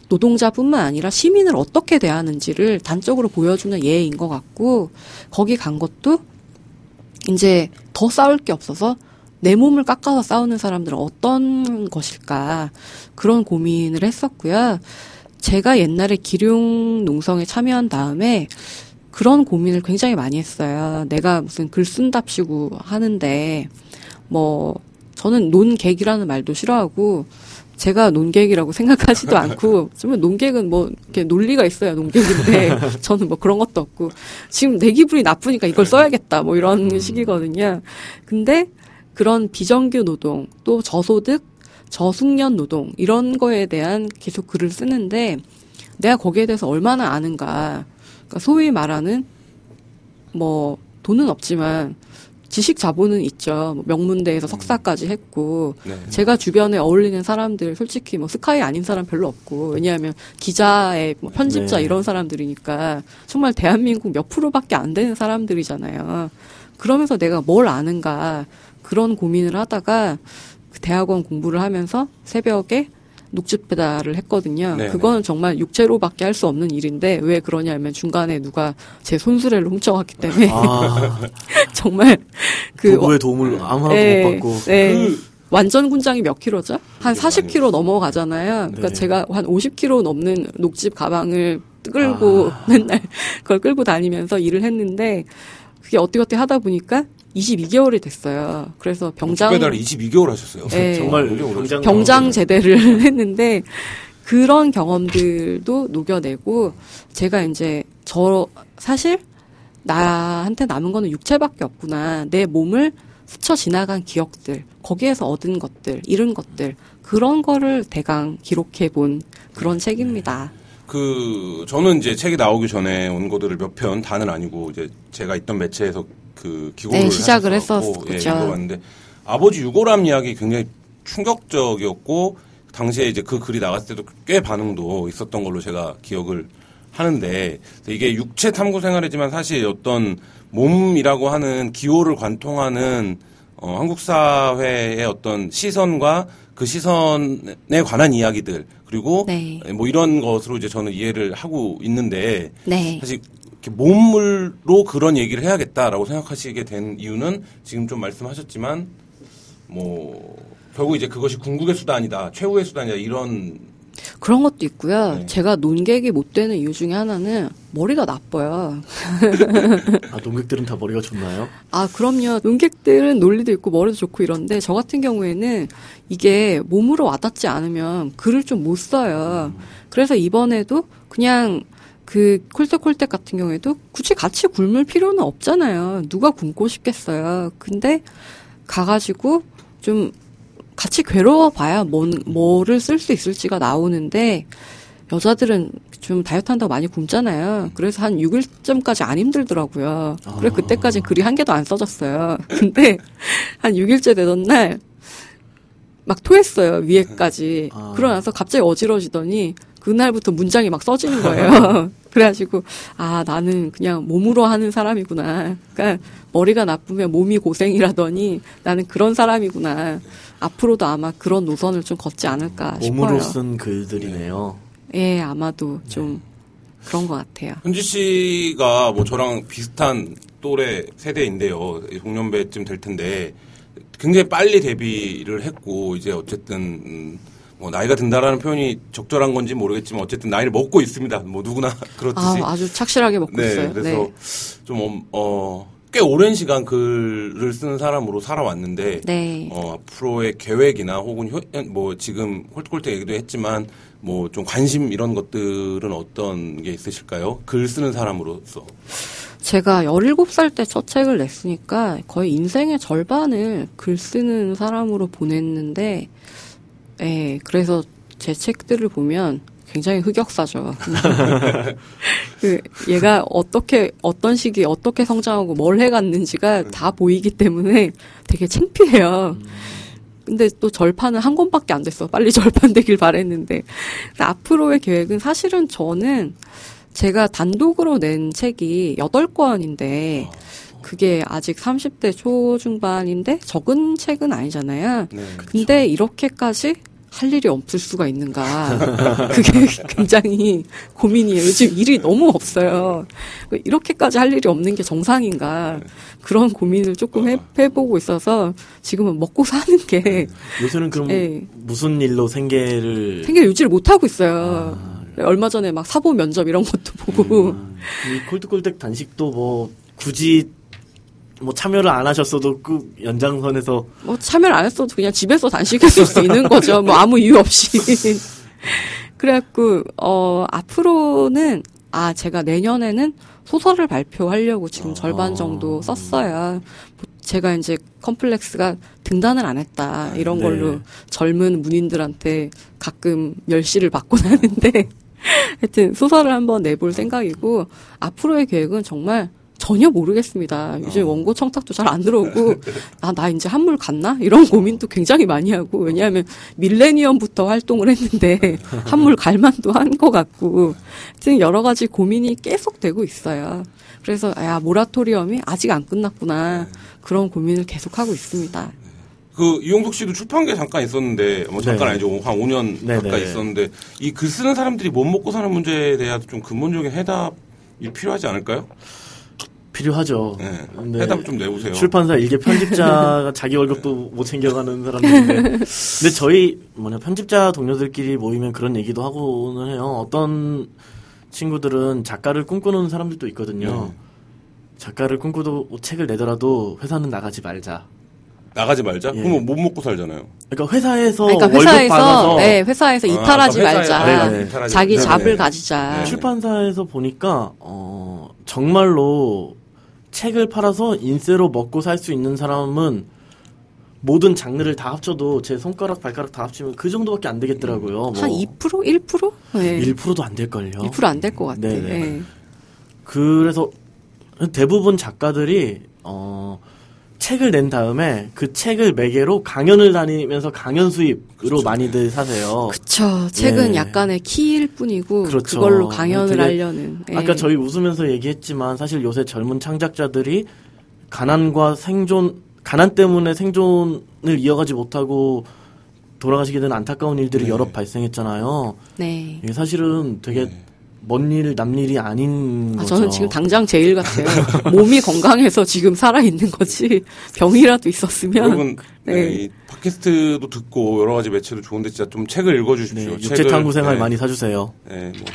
노동자뿐만 아니라 시민을 어떻게 대하는지를 단적으로 보여주는 예인 것 같고 거기 간 것도 이제 더 싸울 게 없어서 내 몸을 깎아서 싸우는 사람들은 어떤 것일까 그런 고민을 했었고요. 제가 옛날에 기룡 농성에 참여한 다음에 그런 고민을 굉장히 많이 했어요. 내가 무슨 글 쓴답시고 하는데 뭐 저는 논객이라는 말도 싫어하고 제가 논객이라고 생각하지도 않고 좀 논객은 뭐 이렇게 논리가 있어야 논객인데 저는 뭐 그런 것도 없고 지금 내 기분이 나쁘니까 이걸 써야겠다 뭐 이런 식이거든요. 근데 그런 비정규 노동 또 저소득 저숙련 노동 이런 거에 대한 계속 글을 쓰는데 내가 거기에 대해서 얼마나 아는가 그러니까 소위 말하는 뭐 돈은 없지만 지식 자본은 있죠. 뭐 명문대에서 석사까지 했고 네. 제가 주변에 어울리는 사람들 솔직히 뭐 스카이 아닌 사람 별로 없고 왜냐하면 기자의 뭐 편집자 네. 이런 사람들이니까 정말 대한민국 몇 프로밖에 안 되는 사람들이잖아요. 그러면서 내가 뭘 아는가 그런 고민을 하다가 그 대학원 공부를 하면서 새벽에 녹즙 배달을 했거든요. 네네. 그거는 정말 육체로밖에 할 수 없는 일인데 왜 그러냐면 중간에 누가 제 손수레를 훔쳐갔기 때문에 아, 정말 그 부부의 도움을 아무나도 네, 못 받고. 네. 그- 완전 군장이 몇 킬로죠? 한 그게 40킬로 넘어가잖아요. 그러니까 네. 제가 한 50킬로 넘는 녹집 가방을 끌고 맨날 그걸 끌고 다니면서 일을 했는데 그게 어떻게 어떻게 하다 보니까 22개월이 됐어요. 그래서 병장 배달을 22개월 하셨어요. 네. 정말 병장- 병장 제대를 했는데 그런 경험들도 녹여내고 제가 이제 저 사실 나한테 남은 거는 육체밖에 없구나. 내 몸을 스쳐 지나간 기억들, 거기에서 얻은 것들, 잃은 것들 그런 거를 대강 기록해 본 그런 책입니다. 그 저는 이제 책이 나오기 전에 원고들을 몇 편 다는 아니고 이제 제가 있던 매체에서 그 기고를 네, 시작을 했었고, 예, 했었죠. 읽어봤는데 아버지 유골함 이야기 굉장히 충격적이었고 당시에 이제 그 글이 나갔을 때도 꽤 반응도 있었던 걸로 제가 기억을 하는데 이게 육체 탐구 생활이지만 사실 어떤 몸이라고 하는 기호를 관통하는 어, 한국 사회의 어떤 시선과 그 시선에 관한 이야기들 그리고 네. 뭐 이런 것으로 이제 저는 이해를 하고 있는데 네. 사실 몸물로 그런 얘기를 해야겠다라고 생각하시게 된 이유는 지금 좀 말씀하셨지만 뭐 결국 이제 그것이 궁극의 수단이다 최후의 수단이다 이런 그런 것도 있고요. 네. 제가 논객이 못 되는 이유 중에 하나는 머리가 나빠요. 아, 농객들은 다 머리가 좋나요? 아, 그럼요. 논객들은 논리도 있고 머리도 좋고 이런데 저 같은 경우에는 이게 몸으로 와닿지 않으면 글을 좀 못 써요. 그래서 이번에도 그냥 그 콜tek콜텍 같은 경우에도 굳이 같이 굶을 필요는 없잖아요. 누가 굶고 싶겠어요. 근데 가가지고 좀 같이 괴로워 봐야 뭐, 뭐를 쓸 수 있을지가 나오는데 여자들은 좀 다이어트 한다고 많이 굶잖아요. 그래서 한 6일쯤까지 안 힘들더라고요. 그래 아. 그때까지 글이 한 개도 안 써졌어요. 근데 한 6일째 되던 날 막 토했어요 위에까지. 아. 그러고 나서 갑자기 어지러지더니 그날부터 문장이 막 써지는 거예요. 그래가지고 아 나는 그냥 몸으로 하는 사람이구나. 그러니까 머리가 나쁘면 몸이 고생이라더니 나는 그런 사람이구나. 앞으로도 아마 그런 노선을 좀 걷지 않을까 몸으로 싶어요. 쓴 글들이네요. 예, 아마도 좀 그런 것 같아요. 현지 씨가 뭐 저랑 비슷한 또래 세대인데요. 동년배쯤 될 텐데 굉장히 빨리 데뷔를 했고 이제 어쨌든 음, 뭐 나이가 든다라는 표현이 적절한 건지 모르겠지만 어쨌든 나이를 먹고 있습니다. 뭐 누구나 그렇듯이. 아, 아주 착실하게 먹고 네, 있어요. 그래서 네. 좀 어, 어, 꽤 오랜 시간 글을 쓰는 사람으로 살아왔는데 네. 어, 앞으로의 계획이나 혹은 효, 뭐 지금 홀트콜트 얘기도 했지만 뭐 좀 관심 이런 것들은 어떤 게 있으실까요? 글 쓰는 사람으로서. 제가 17살 때 첫 책을 냈으니까 거의 인생의 절반을 글 쓰는 사람으로 보냈는데, 예, 그래서 제 책들을 보면 굉장히 흑역사죠. 그 얘가 어떻게 어떤 시기에 어떻게 성장하고 뭘 해갔는지가 다 보이기 때문에 되게 창피해요. 근데 또 절판은 한 권밖에 안 됐어. 빨리 절판되길 바랬는데. 앞으로의 계획은 사실은 저는 제가 단독으로 낸 책이 8권인데 그게 아직 30대 초중반인데 적은 책은 아니잖아요. 네. 근데 이렇게까지 할 일이 없을 수가 있는가. 그게 굉장히 고민이에요. 요즘 일이 너무 없어요. 이렇게까지 할 일이 없는 게 정상인가. 그런 고민을 조금 해, 해보고 있어서 지금은 먹고 사는 게 요새는 그럼 예. 무슨 일로 생계를 생계 유지를 못하고 있어요. 얼마 전에 막 사보 면접 이런 것도 보고. 이 콜드콜덱 단식도 뭐 굳이 뭐 참여를 안 하셨어도 그 연장선에서 뭐 참여를 안 했어도 그냥 집에서 단식했을 수 있는 거죠. 뭐 아무 이유 없이. 그래갖고 어 앞으로는 아 제가 내년에는 소설을 발표하려고 지금 절반 정도 썼어요. 제가 이제 컴플렉스가 등단을 안 했다 이런 네. 걸로 젊은 문인들한테 가끔 멸시를 받곤 하는데 하여튼 소설을 한번 내볼 생각이고 앞으로의 계획은 정말 전혀 모르겠습니다. 요즘 원고 청탁도 잘 안 들어오고 아 나 이제 한물 갔나 이런 고민도 굉장히 많이 하고 왜냐하면 밀레니엄부터 활동을 했는데 한물 갈만도 한 것 같고 하여튼 여러 가지 고민이 계속 되고 있어요. 그래서 야 모라토리엄이 아직 안 끝났구나 그런 고민을 계속 하고 있습니다. 그 이용석 씨도 출판계 잠깐 있었는데 뭐 잠깐 네. 아니죠 한 5년 네, 가까이 네. 있었는데 이 글 쓰는 사람들이 못 먹고 사는 문제에 대한 좀 근본적인 해답이 필요하지 않을까요? 필요하죠. 네. 해답 좀 내보세요. 출판사 일개 편집자가 자기 월급도 못 챙겨가는 사람들인데. 근데 저희 뭐냐 편집자 동료들끼리 모이면 그런 얘기도 하고는 해요. 어떤 친구들은 작가를 꿈꾸는 사람들도 있거든요. 네. 작가를 꿈꾸도 책을 내더라도 회사는 나가지 말자. 나가지 말자. 예. 그러면 못 먹고 살잖아요. 그러니까 회사에서 그러니까 회사에서 받아서 네, 회사에서 아, 이탈하지 아까 회사에- 말자. 네, 네. 이탈하지 자기. 잡을 네. 가지자. 네. 출판사에서 보니까 어 정말로 책을 팔아서 인세로 먹고 살 수 있는 사람은 모든 장르를 다 합쳐도 제 손가락 발가락 다 합치면 그 정도밖에 안 되겠더라고요. 뭐 한 2%? 1%? 네. 1%도 안 될걸요. 2%안 될 것 같아. 네네. 네. 그래서 대부분 작가들이 어 책을 낸 다음에 그 책을 매개로 강연을 다니면서 강연 수입으로 많이들 사세요. 그쵸. 책은 네. 약간의 키일 뿐이고 그렇죠. 그걸로 강연을 되게 하려는. 예. 아까 저희 웃으면서 얘기했지만 사실 요새 젊은 창작자들이 가난과 생존, 가난 때문에 생존을 이어가지 못하고 돌아가시게 된 안타까운 일들이 네. 여러 발생했잖아요. 네. 이게 사실은 되게 네. 먼 일, 남일이 아닌 아, 거죠. 저는 지금 당장 제일 같아요. 몸이 건강해서 지금 살아있는 거지. 병이라도 있었으면. 여러분 네. 네, 이 팟캐스트도 듣고 여러 가지 매체도 좋은데 진짜 좀 책을 네, 읽어주십시오. 육체 탐구 생활 네. 많이 사주세요. 네, 뭐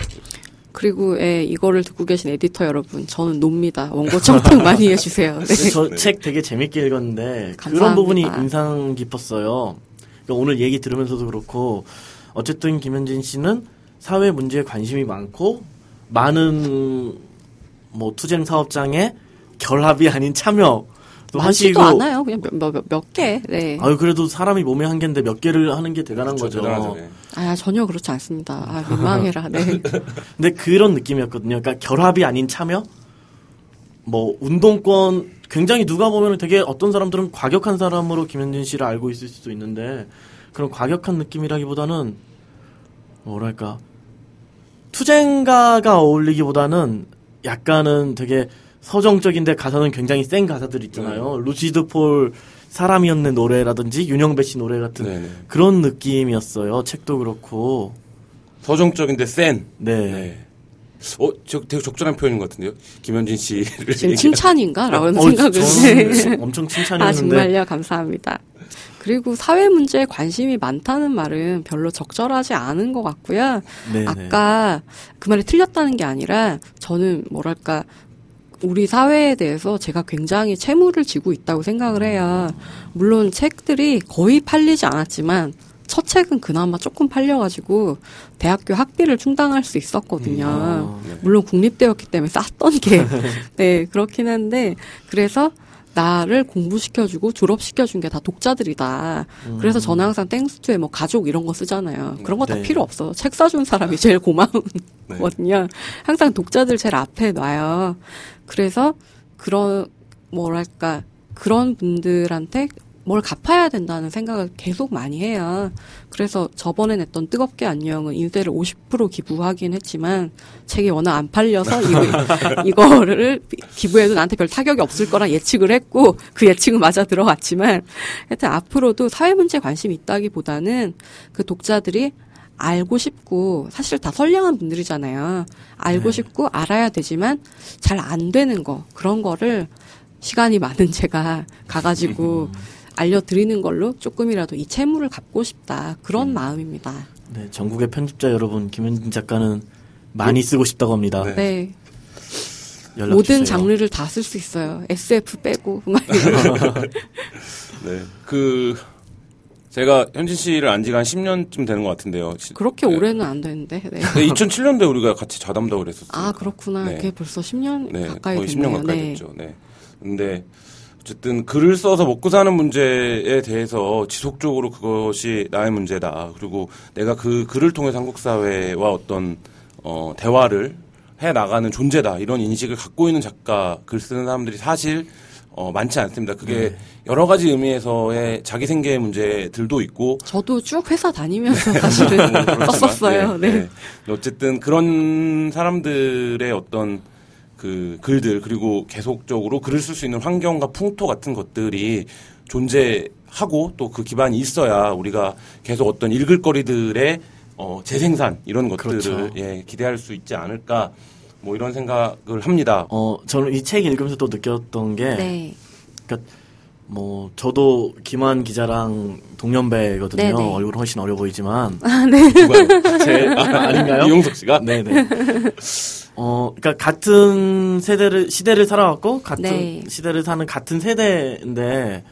그리고 예, 이거를 듣고 계신 에디터 여러분, 저는 놉니다. 원고 청탁 많이 해주세요. 네. 저 네. 책 되게 재밌게 읽었는데 그런 감사합니다. 부분이 인상 깊었어요. 그러니까 오늘 얘기 들으면서도 그렇고 어쨌든 김현진 씨는 사회 문제에 관심이 많고 많은 뭐 투쟁 사업장에 결합이 아닌 참여도 많지도 하시고 않아요. 그냥 몇, 몇, 몇 개. 네. 아유 그래도 사람이 몸에 한 개인데 몇 개를 하는 게 대단한 그렇죠, 거죠. 대단하죠. 네. 아, 전혀 그렇지 않습니다. 아, 민망해라. 네. 근데 그런 느낌이었거든요. 그러니까 결합이 아닌 참여? 뭐 운동권 굉장히 누가 보면 되게 어떤 사람들은 과격한 사람으로 김현진 씨를 알고 있을 수도 있는데 그런 과격한 느낌이라기보다는 뭐랄까 투쟁가가 어울리기보다는 약간은 되게 서정적인데 가사는 굉장히 센 가사들 있잖아요. 루시드 폴 사람이었네 노래라든지 윤영배 씨 노래 같은 네, 네. 그런 느낌이었어요. 책도 그렇고. 서정적인데 센. 네. 네. 어, 저 되게 적절한 표현인 것 같은데요. 김현진 씨를 지금 얘기- 칭찬인가? 라는 어, 생각을. 네. 엄청 아, 칭찬이었는데 정말요? 감사합니다. 그리고 사회 문제에 관심이 많다는 말은 별로 적절하지 않은 것 같고요. 네네. 아까 그 말이 틀렸다는 게 아니라 저는 뭐랄까 우리 사회에 대해서 제가 굉장히 채무를 지고 있다고 생각을 해요. 물론 책들이 거의 팔리지 않았지만 첫 책은 그나마 조금 팔려가지고 대학교 학비를 충당할 수 있었거든요. 아, 네. 물론 국립대였기 때문에 쌌던 게 네, 그렇긴 한데 그래서 나를 공부시켜주고 졸업시켜준 게 다 독자들이다. 그래서 저는 항상 땡스투에 뭐 가족 이런 거 쓰잖아요. 그런 거다 네. 필요 없어. 책 사준 사람이 제일 고마운 네. 거든요. 항상 독자들 제일 앞에 놔요. 그래서 그런 뭐랄까 그런 분들한테 뭘 갚아야 된다는 생각을 계속 많이 해요. 그래서 저번에 냈던 뜨겁게 안녕은 인쇄를 50% 기부하긴 했지만 책이 워낙 안 팔려서 이거, 이거 를 기부해도 나한테 별 타격이 없을 거라 예측을 했고 그 예측은 맞아 들어갔지만 하여튼 앞으로도 사회 문제 관심이 있다기보다는 그 독자들이 알고 싶고 사실 다 선량한 분들이잖아요. 알고 싶고 알아야 되지만 잘 안 되는 거 그런 거를 시간이 많은 제가 가가지고 알려드리는 걸로 조금이라도 이 채무를 갚고 싶다 그런 마음입니다. 네, 전국의 편집자 여러분, 김현진 작가는 많이 쓰고 싶다고 합니다. 네. 네, 연락 모든 주세요. 장르를 다 쓸 수 있어요. SF 빼고. 네. 그 제가 현진 씨를 안 지가 한 10년쯤 되는 것 같은데요. 시- 그렇게 네. 오래는 안 되는데. 네. 네, 2007년도에 우리가 같이 자담다고 그랬었어요. 아 그렇구나. 네. 그게 벌써 10년 네, 가까이 거의 됐네요. 10년 가까이 네. 됐죠. 네. 근데 어쨌든 글을 써서 먹고 사는 문제에 대해서 지속적으로 그것이 나의 문제다. 그리고 내가 그 글을 통해 서 한국 사회와 어떤 어, 대화를 해 나가는 존재다. 이런 인식을 갖고 있는 작가 글 쓰는 사람들이 사실 어, 많지 않습니다. 그게 네. 여러 가지 의미에서의 자기 생계의 문제들도 있고 저도 쭉 회사 다니면서 사실은 그렇지만, 썼었어요. 네. 어쨌든 그런 사람들의 어떤 그 글들 그리고 계속적으로 글을 쓸 수 있는 환경과 풍토 같은 것들이 존재하고 또 그 기반이 있어야 우리가 계속 어떤 읽을 거리들의 어, 재생산 이런 것들을 그렇죠. 예, 기대할 수 있지 않을까 뭐 이런 생각을 합니다. 어, 저는 이 책 읽으면서 또 느꼈던 게, 네. 그러니까 뭐 저도 김한 기자랑 동년배거든요. 네네. 얼굴은 훨씬 어려 보이지만 누가요? 제 아, 아닌가요? 이용석 씨가 네네. 어, 그러니까 같은 세대를 시대를 살아왔고 같은 네. 시대를 사는 같은 세대인데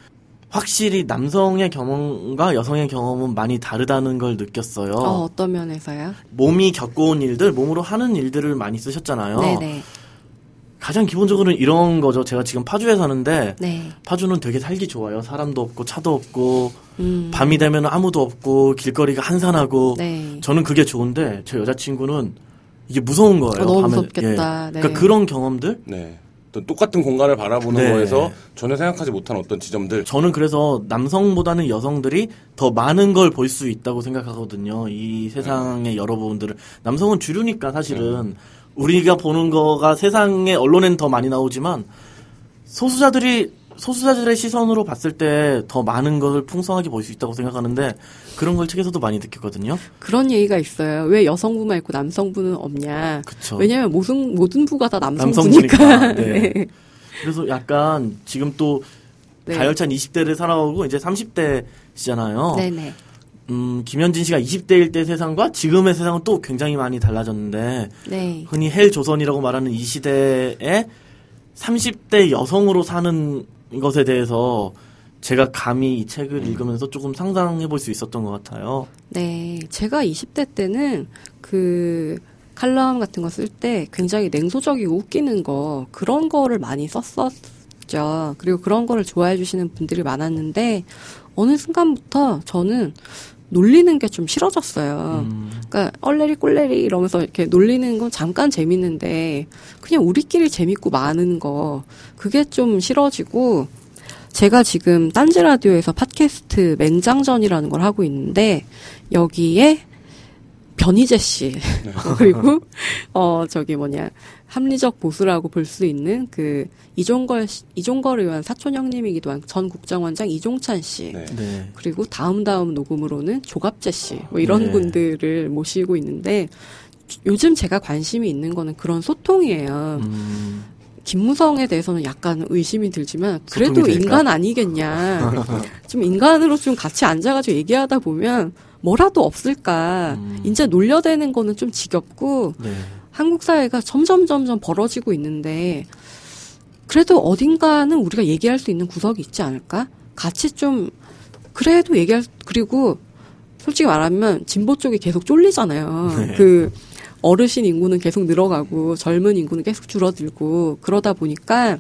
확실히 남성의 경험과 여성의 경험은 많이 다르다는 걸 느꼈어요. 어, 어떤 면에서요? 몸이 겪어온 일들, 몸으로 하는 일들을 많이 쓰셨잖아요. 네네. 가장 기본적으로는 이런 거죠. 제가 지금 파주에 사는데 네. 파주는 되게 살기 좋아요. 사람도 없고 차도 없고 음. 밤이 되면 아무도 없고 길거리가 한산하고 네. 저는 그게 좋은데 제 여자친구는 이게 무서운 거예요. 어, 너무 밤에. 무섭겠다. 네. 그러니까 그런 경험들 네. 또 똑같은 공간을 바라보는 네. 거에서 전혀 생각하지 못한 어떤 지점들 저는 그래서 남성보다는 여성들이 더 많은 걸 볼 수 있다고 생각하거든요. 이 세상의 여러 부분들을 남성은 주류니까 사실은 우리가 보는 거가 세상의 언론엔 더 많이 나오지만 소수자들이 소수자들의 시선으로 봤을 때 더 많은 것을 풍성하게 볼 수 있다고 생각하는데 그런 걸 책에서도 많이 느꼈거든요. 그런 얘기가 있어요. 왜 여성부만 있고 남성부는 없냐? 그쵸. 왜냐하면 모든 모든 부가 다 남성부니까. 남성부니까. 네. 네. 그래서 약간 지금 또 네. 가열찬 20대를 살아오고 이제 30대시잖아요. 네네. 음, 김현진 씨가 20대일 때 세상과 지금의 세상은 또 굉장히 많이 달라졌는데 네. 흔히 헬 조선이라고 말하는 이 시대에 30대 여성으로 사는 것에 대해서 제가 감히 이 책을 읽으면서 조금 상상해 볼 수 있었던 것 같아요. 네. 제가 20대 때는 그 칼럼 같은 거 쓸 때 굉장히 냉소적이고 웃기는 거 그런 거를 많이 썼었죠. 그리고 그런 거를 좋아해 주시는 분들이 많았는데 어느 순간부터 저는 놀리는 게 좀 싫어졌어요. 음, 그러니까 얼레리 꼴레리 이러면서 이렇게 놀리는 건 잠깐 재밌는데 그냥 우리끼리 재밌고 많은 거 그게 좀 싫어지고 제가 지금 딴지 라디오에서 팟캐스트 맹장전이라는 걸 하고 있는데 여기에 변희재 씨 그리고 어 저기 뭐냐 합리적 보수라고 볼 수 있는 그 이종걸 씨- 이종걸 의원 사촌 형님이기도 한 전 국정원장 이종찬 씨 네. 네. 그리고 다음 다음 녹음으로는 조갑재 씨, 뭐 이런 네. 분들을 모시고 있는데 요즘 제가 관심이 있는 거는 그런 소통이에요. 음, 김무성에 대해서는 약간 의심이 들지만 그래도? 인간 아니겠냐. 좀 인간으로 좀 같이 앉아가지고 얘기하다 보면 뭐라도 없을까. 음. 이제 놀려대는 거는 좀 지겹고 네. 한국 사회가 점점 점점 벌어지고 있는데 그래도 어딘가는 우리가 얘기할 수 있는 구석이 있지 않을까? 같이 좀 그래도 얘기할 수- 그리고 솔직히 말하면 진보 쪽이 계속 쫄리잖아요. 네. 그 어르신 인구는 계속 늘어가고 젊은 인구는 계속 줄어들고 그러다 보니까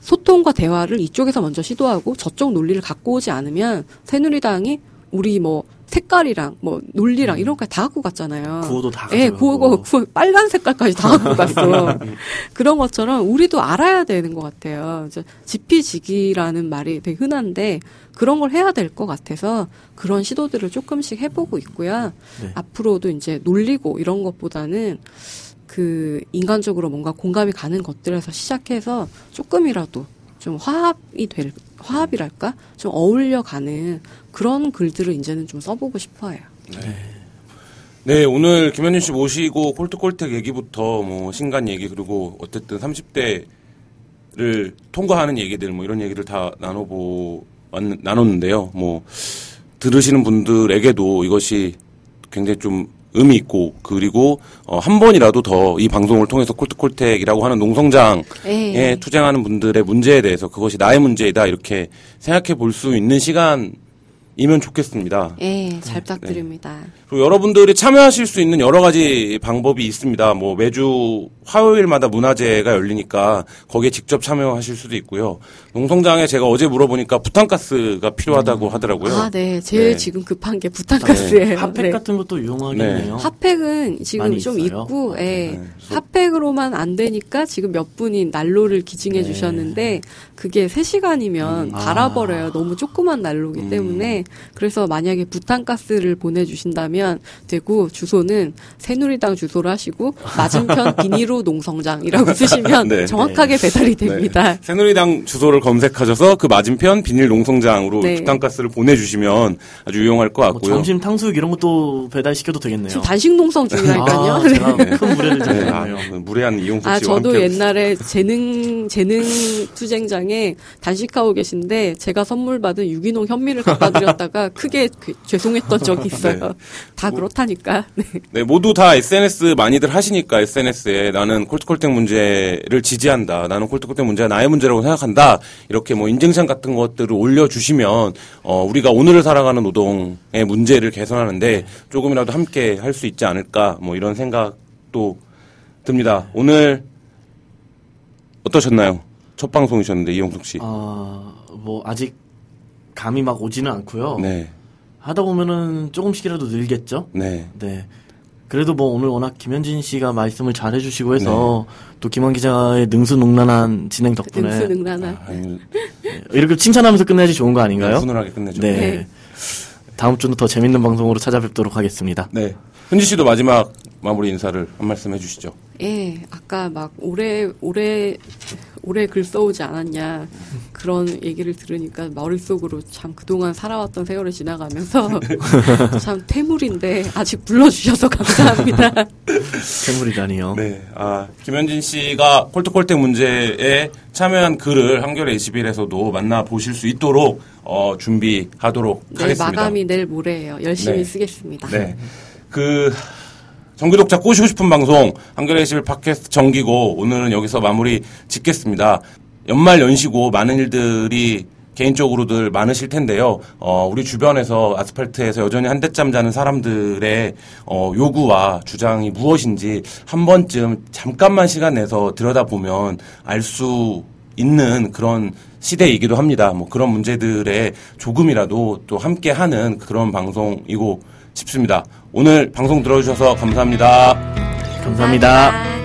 소통과 대화를 이쪽에서 먼저 시도하고 저쪽 논리를 갖고 오지 않으면 새누리당이 우리 뭐 색깔이랑 뭐 논리랑 이런 거다 갖고 갔잖아요. 구호도 다 예. 구호가 구호, 빨간 색깔까지 다 갖고 갔어. 그런 것처럼 우리도 알아야 되는 것 같아요. 지피지기라는 말이 되게 흔한데 그런 걸 해야 될 것 같아서 그런 시도들을 조금씩 해보고 있고요. 네. 앞으로도 이제 놀리고 이런 것보다는 그 인간적으로 뭔가 공감이 가는 것들에서 시작해서 조금이라도 좀 화합이 될 화합이랄까 좀 어울려가는 그런 글들을 이제는 좀 써보고 싶어요. 네, 오늘 김현준 씨 모시고 콜트콜텍 얘기부터 뭐 신간 얘기 그리고 어쨌든 30대를 통과하는 얘기들 뭐 이런 얘기를 다 나눠보 왔- 나눴는데요. 뭐 들으시는 분들에게도 이것이 굉장히 좀 의미 있고 그리고 어, 한 번이라도 더 이 방송을 통해서 콜트콜텍이라고 하는 농성장에 예. 투쟁하는 분들의 문제에 대해서 그것이 나의 문제이다 이렇게 생각해 볼 수 있는 시간 이면 좋겠습니다. 예, 잘 부탁드립니다. 그리고 여러분들이 참여하실 수 있는 여러 가지 방법이 있습니다. 뭐 매주 화요일마다 문화제가 열리니까 거기에 직접 참여하실 수도 있고요. 농성장에 제가 어제 물어보니까 부탄가스가 필요하다고 하더라고요. 아, 네. 제일 네. 지금 급한 게 부탄가스예요. 핫팩 네. 같은 것도 이용하겠네요. 핫팩은 지금 좀 있어요? 있고, 예. 네. 핫팩으로만 안 되니까 지금 몇 분이 난로를 기증해 네. 주셨는데, 그게 3시간이면 음. 달아버려요. 너무 조그만 난로기 음. 때문에. 그래서 만약에 부탄가스를 보내주신다면 되고, 주소는 새누리당 주소로 하시고, 맞은편 비니로 농성장이라고 쓰시면 네. 정확하게 배달이 됩니다. 네. 새누리당 주소를 검색하셔서 그 맞은편 비닐 농성장으로 네. 부탄가스를 보내주시면 아주 유용할 것뭐 같고요. 점심 탕수육 이런 것도 배달시켜도 되겠네요. 지금 단식 농성 중이라니까요. 아, 네. 제가 큰 무례를 네, 아, 저질렀네요. 무례한 이용석 아, 저도 함께 옛날에 재능, 재능 투쟁장에 단식하고 계신데, 제가 선물 받은 유기농 현미를 갖다 드렸 다가 크게 그- 죄송했던 적이 있어요. 네. 다 그렇다니까. 네. 네, 모두 다 SNS 많이들 하시니까 SNS에 나는 콜트콜텍 문제를 지지한다. 나는 콜트콜텍 문제가 나의 문제라고 생각한다. 이렇게 뭐 인증샷 같은 것들을 올려주시면 어, 우리가 오늘을 살아가는 노동의 문제를 개선하는데 조금이라도 함께 할 수 있지 않을까. 뭐 이런 생각도 듭니다. 오늘 어떠셨나요? 첫 방송이셨는데 이용숙 씨. 아, 뭐 아직 감이 막 오지는 않고요. 네, 하다 보면은 조금씩이라도 늘겠죠. 네. 네. 그래도 뭐 오늘 워낙 김현진 씨가 말씀을 잘 해주시고 해서 네. 또 김원 기자의 능수능란한 진행 덕분에 능수능란한. 아니, 이렇게 칭찬하면서 끝내야지 좋은 거 아닌가요? 훈훈하게 끝내죠. 네. 네. 다음 주는 더 재밌는 방송으로 찾아뵙도록 하겠습니다. 네. 현지 씨도 마지막 마무리 인사를 한 말씀 해주시죠. 예, 아까 막 오래, 오래, 오래 글 써오지 않았냐. 그런 얘기를 들으니까 머릿속으로 참 그동안 살아왔던 세월이 지나가면서 참 태물인데 아직 불러주셔서 감사합니다. 생물이라니요. 네. 아, 김현진 씨가 콜트콜텍 문제에 참여한 글을 한겨레 21에서도 만나보실 수 있도록 어, 준비하도록 네, 하겠습니다. 마감이 내일 모레예요. 열심히 네. 쓰겠습니다. 네. 그, 정기독자 꼬시고 싶은 방송, 한겨레 21 팟캐스트 정기고, 오늘은 여기서 마무리 짓겠습니다. 연말 연시고 많은 일들이 개인적으로들 많으실 텐데요. 어, 우리 주변에서 아스팔트에서 여전히 한 대짬 자는 사람들의 어, 요구와 주장이 무엇인지 한 번쯤 잠깐만 시간 내서 들여다보면 알 수 있는 그런 시대이기도 합니다. 뭐 그런 문제들에 조금이라도 또 함께 하는 그런 방송이고 싶습니다. 오늘 방송 들어주셔서 감사합니다. 감사합니다.